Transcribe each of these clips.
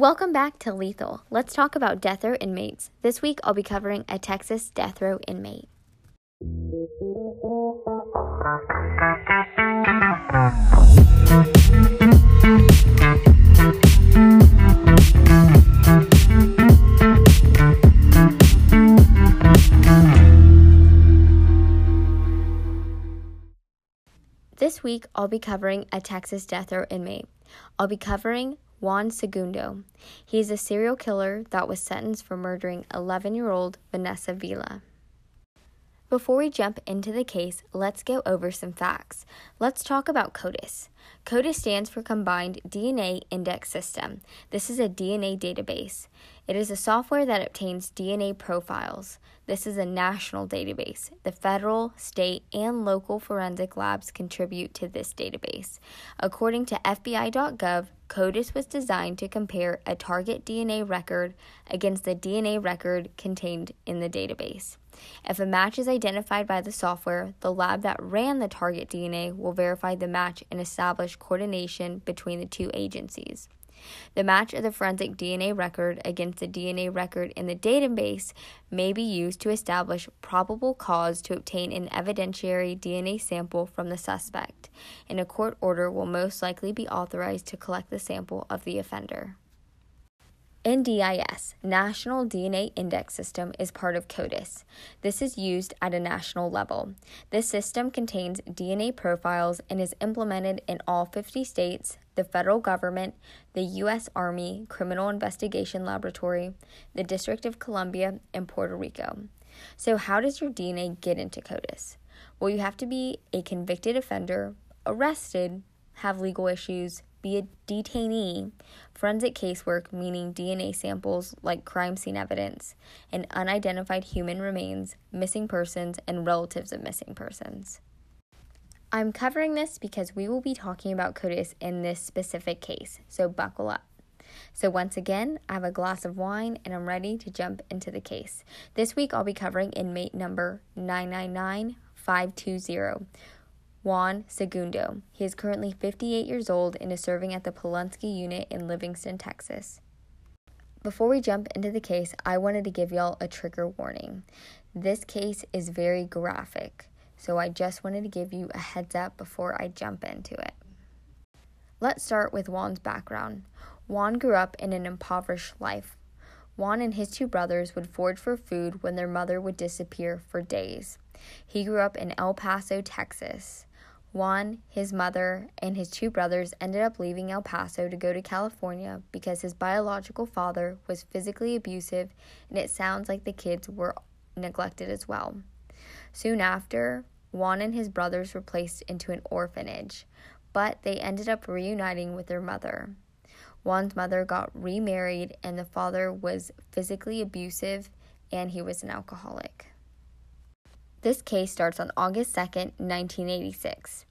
Welcome back to Lethal. Let's talk about death row inmates. This week I'll be covering a Texas death row inmate. This week, I'll be covering a Texas death row inmate. I'll be covering Juan Segundo. He is a serial killer that was sentenced for murdering 11 year old Vanessa Villa. Before we jump into the case, let's go over some facts. Let's talk about CODIS. CODIS stands for Combined DNA Index System. This is a DNA database. It is a software that obtains DNA profiles. This is a national database. The federal, state, and local forensic labs contribute to this database. According to FBI.gov, CODIS was designed to compare a target DNA record against the DNA record contained in the database. If a match is identified by the software, the lab that ran the target DNA will verify the match and establish coordination between the two agencies. The match of the forensic DNA record against the DNA record in the database may be used to establish probable cause to obtain an evidentiary DNA sample from the suspect, and a court order will most likely be authorized to collect the sample of the offender. NDIS, National DNA Index System, is part of CODIS. This is used at a national level. This system contains DNA profiles and is implemented in all 50 states, the federal government, the U.S. Army Criminal Investigation Laboratory, the District of Columbia, and Puerto Rico. So, how does your DNA get into CODIS? Well, you have to be a convicted offender, arrested, have legal issues, be a detainee, forensic casework, meaning DNA samples like crime scene evidence, and unidentified human remains, missing persons, and relatives of missing persons. I'm covering this because we will be talking about CODIS in this specific case, so buckle up. So, once again, I have a glass of wine and I'm ready to jump into the case. This week I'll be covering inmate number 999520 Juan Segundo. He is currently 58 years old and is serving at the Polunsky unit in Livingston, Texas. Before we jump into the case, I wanted to give y'all a trigger warning. This case is very graphic, so I just wanted to give you a heads up before I jump into it. Let's start with Juan's background. Juan grew up in an impoverished life. Juan and his two brothers would forage for food when their mother would disappear for days. He grew up in El Paso, Texas. Juan, his mother, and his two brothers ended up leaving El Paso to go to California because his biological father was physically abusive, and it sounds like the kids were neglected as well. Soon after, Juan and his brothers were placed into an orphanage, but they ended up reuniting with their mother. Juan's mother got remarried, and the father was physically abusive and he was an alcoholic. This case starts on August 2, 1986.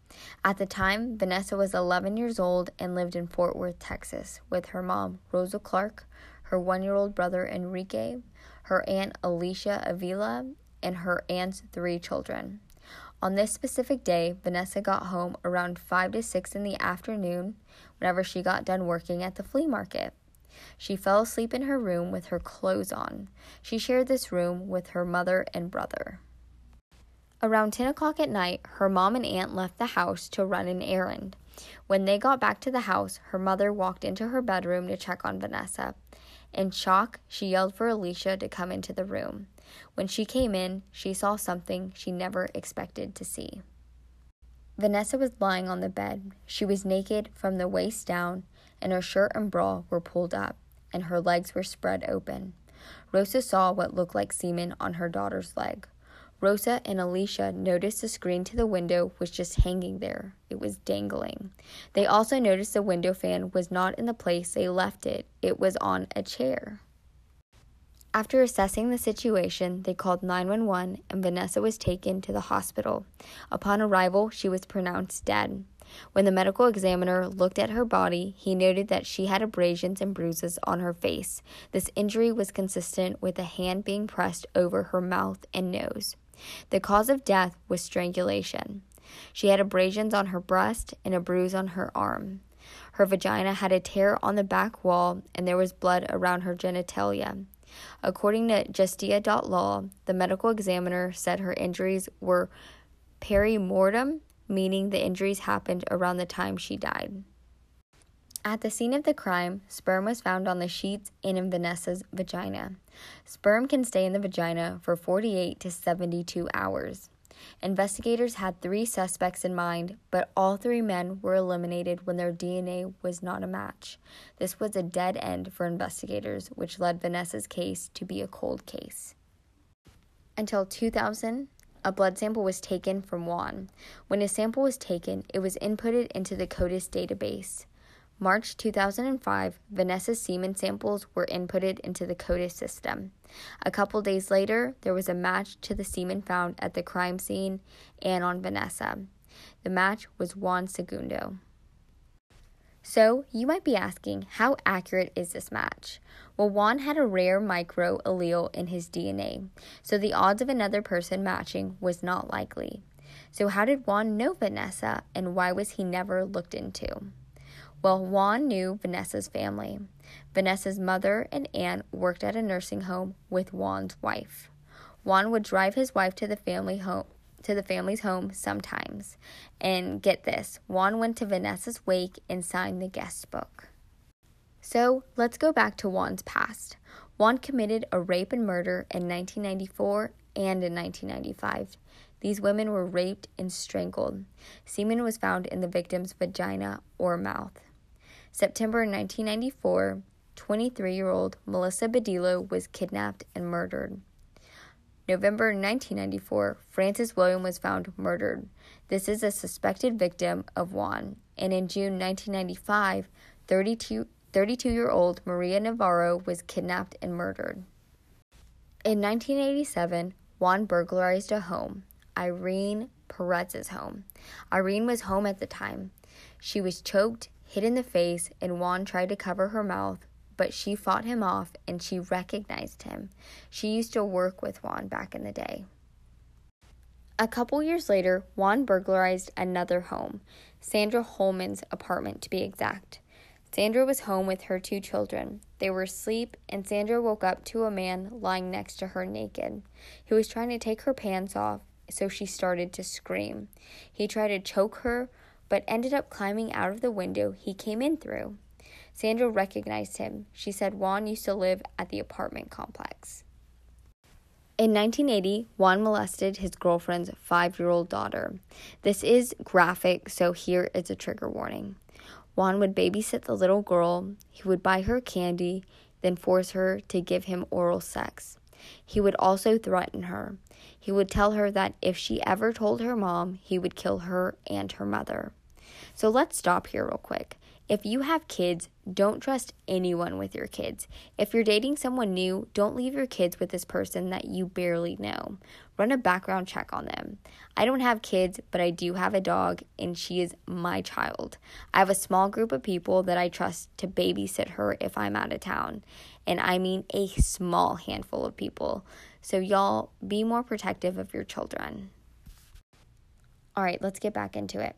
At the time, Vanessa was 11 years old and lived in Fort Worth, Texas, with her mom, Rosa Clark, her one year old brother, Enrique, her aunt, Alicia Avila, and her aunt's three children. On this specific day, Vanessa got home around 5 to 6 in the afternoon whenever she got done working at the flea market. She fell asleep in her room with her clothes on. She shared this room with her mother and brother. Around 10 o'clock at night, her mom and aunt left the house to run an errand. When they got back to the house, her mother walked into her bedroom to check on Vanessa. In shock, she yelled for Alicia to come into the room. When she came in, she saw something she never expected to see. Vanessa was lying on the bed. She was naked from the waist down, and her shirt and bra were pulled up, and her legs were spread open. Rosa saw what looked like semen on her daughter's leg. Rosa and Alicia noticed the screen to the window was just hanging there. It was dangling. They also noticed the window fan was not in the place they left it, it was on a chair. After assessing the situation, they called 911 and Vanessa was taken to the hospital. Upon arrival, she was pronounced dead. When the medical examiner looked at her body, he noted that she had abrasions and bruises on her face. This injury was consistent with a hand being pressed over her mouth and nose. The cause of death was strangulation. She had abrasions on her breast and a bruise on her arm. Her vagina had a tear on the back wall, and there was blood around her genitalia. According to Justia.law, the medical examiner said her injuries were perimortem, meaning the injuries happened around the time she died. At the scene of the crime, sperm was found on the sheets and in Vanessa's vagina. Sperm can stay in the vagina for 48 to 72 hours. Investigators had three suspects in mind, but all three men were eliminated when their DNA was not a match. This was a dead end for investigators, which led Vanessa's case to be a cold case. Until 2000, a blood sample was taken from Juan. When a sample was taken, it was inputted into the CODIS database. March 2005, Vanessa's semen samples were inputted into the CODIS system. A couple days later, there was a match to the semen found at the crime scene and on Vanessa. The match was Juan Segundo. So, you might be asking, how accurate is this match? Well, Juan had a rare micro allele in his DNA, so the odds of another person matching was not likely. So, how did Juan know Vanessa, and why was he never looked into? Well, Juan knew Vanessa's family. Vanessa's mother and aunt worked at a nursing home with Juan's wife. Juan would drive his wife to the family home to the family's home sometimes. And get this, Juan went to Vanessa's wake and signed the guest book. So, let's go back to Juan's past. Juan committed a rape and murder in 1994 and in 1995. These women were raped and strangled. Semen was found in the victim's vagina or mouth. September 1994, 23 year old Melissa Badillo was kidnapped and murdered. November 1994, Francis William was found murdered. This is a suspected victim of Juan. And in June 1995, 32 year old Maria Navarro was kidnapped and murdered. In 1987, Juan burglarized a home, Irene Perez's home. Irene was home at the time. She was choked hit in the face, and Juan tried to cover her mouth, but she fought him off and she recognized him. She used to work with Juan back in the day. A couple years later, Juan burglarized another home, Sandra Holman's apartment to be exact. Sandra was home with her two children. They were asleep, and Sandra woke up to a man lying next to her naked. He was trying to take her pants off, so she started to scream. He tried to choke her, but ended up climbing out of the window he came in through. Sandra recognized him. She said Juan used to live at the apartment complex. In 1980, Juan molested his girlfriend's five year old daughter. This is graphic, so here is a trigger warning. Juan would babysit the little girl, he would buy her candy, then force her to give him oral sex. He would also threaten her. He would tell her that if she ever told her mom, he would kill her and her mother. So let's stop here real quick. If you have kids, don't trust anyone with your kids. If you're dating someone new, don't leave your kids with this person that you barely know. Run a background check on them. I don't have kids, but I do have a dog, and she is my child. I have a small group of people that I trust to babysit her if I'm out of town. And I mean a small handful of people. So, y'all, be more protective of your children. All right, let's get back into it.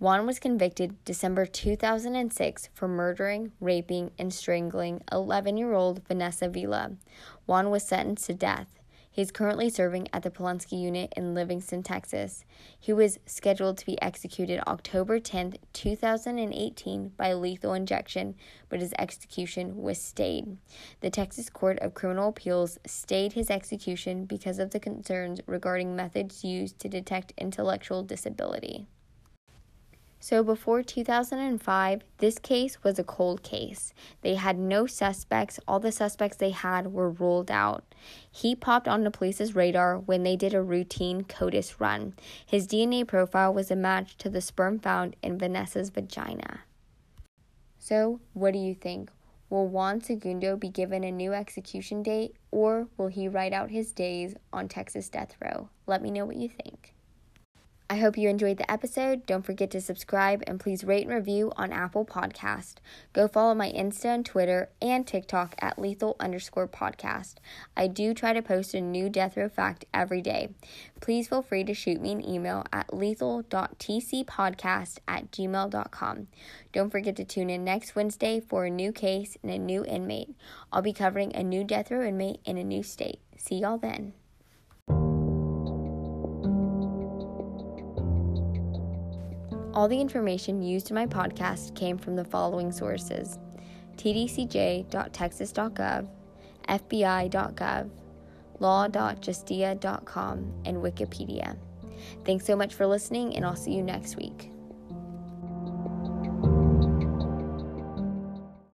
Juan was convicted December 2006 for murdering, raping, and strangling 11 year old Vanessa Villa. Juan was sentenced to death. He is currently serving at the Polunsky unit in Livingston, Texas. He was scheduled to be executed October 10, 2018, by lethal injection, but his execution was stayed. The Texas Court of Criminal Appeals stayed his execution because of the concerns regarding methods used to detect intellectual disability. So before 2005, this case was a cold case. They had no suspects. All the suspects they had were ruled out. He popped on the police's radar when they did a routine CODIS run. His DNA profile was a match to the sperm found in Vanessa's vagina. So, what do you think? Will Juan Segundo be given a new execution date, or will he write out his days on Texas death row? Let me know what you think. I hope you enjoyed the episode. Don't forget to subscribe and please rate and review on Apple Podcast. Go follow my Insta and Twitter and TikTok at lethal underscore podcast. I do try to post a new death row fact every day. Please feel free to shoot me an email at lethal.tcpodcast at gmail.com. Don't forget to tune in next Wednesday for a new case and a new inmate. I'll be covering a new death row inmate in a new state. See y'all then. All the information used in my podcast came from the following sources tdcj.texas.gov, fbi.gov, law.justia.com, and Wikipedia. Thanks so much for listening, and I'll see you next week.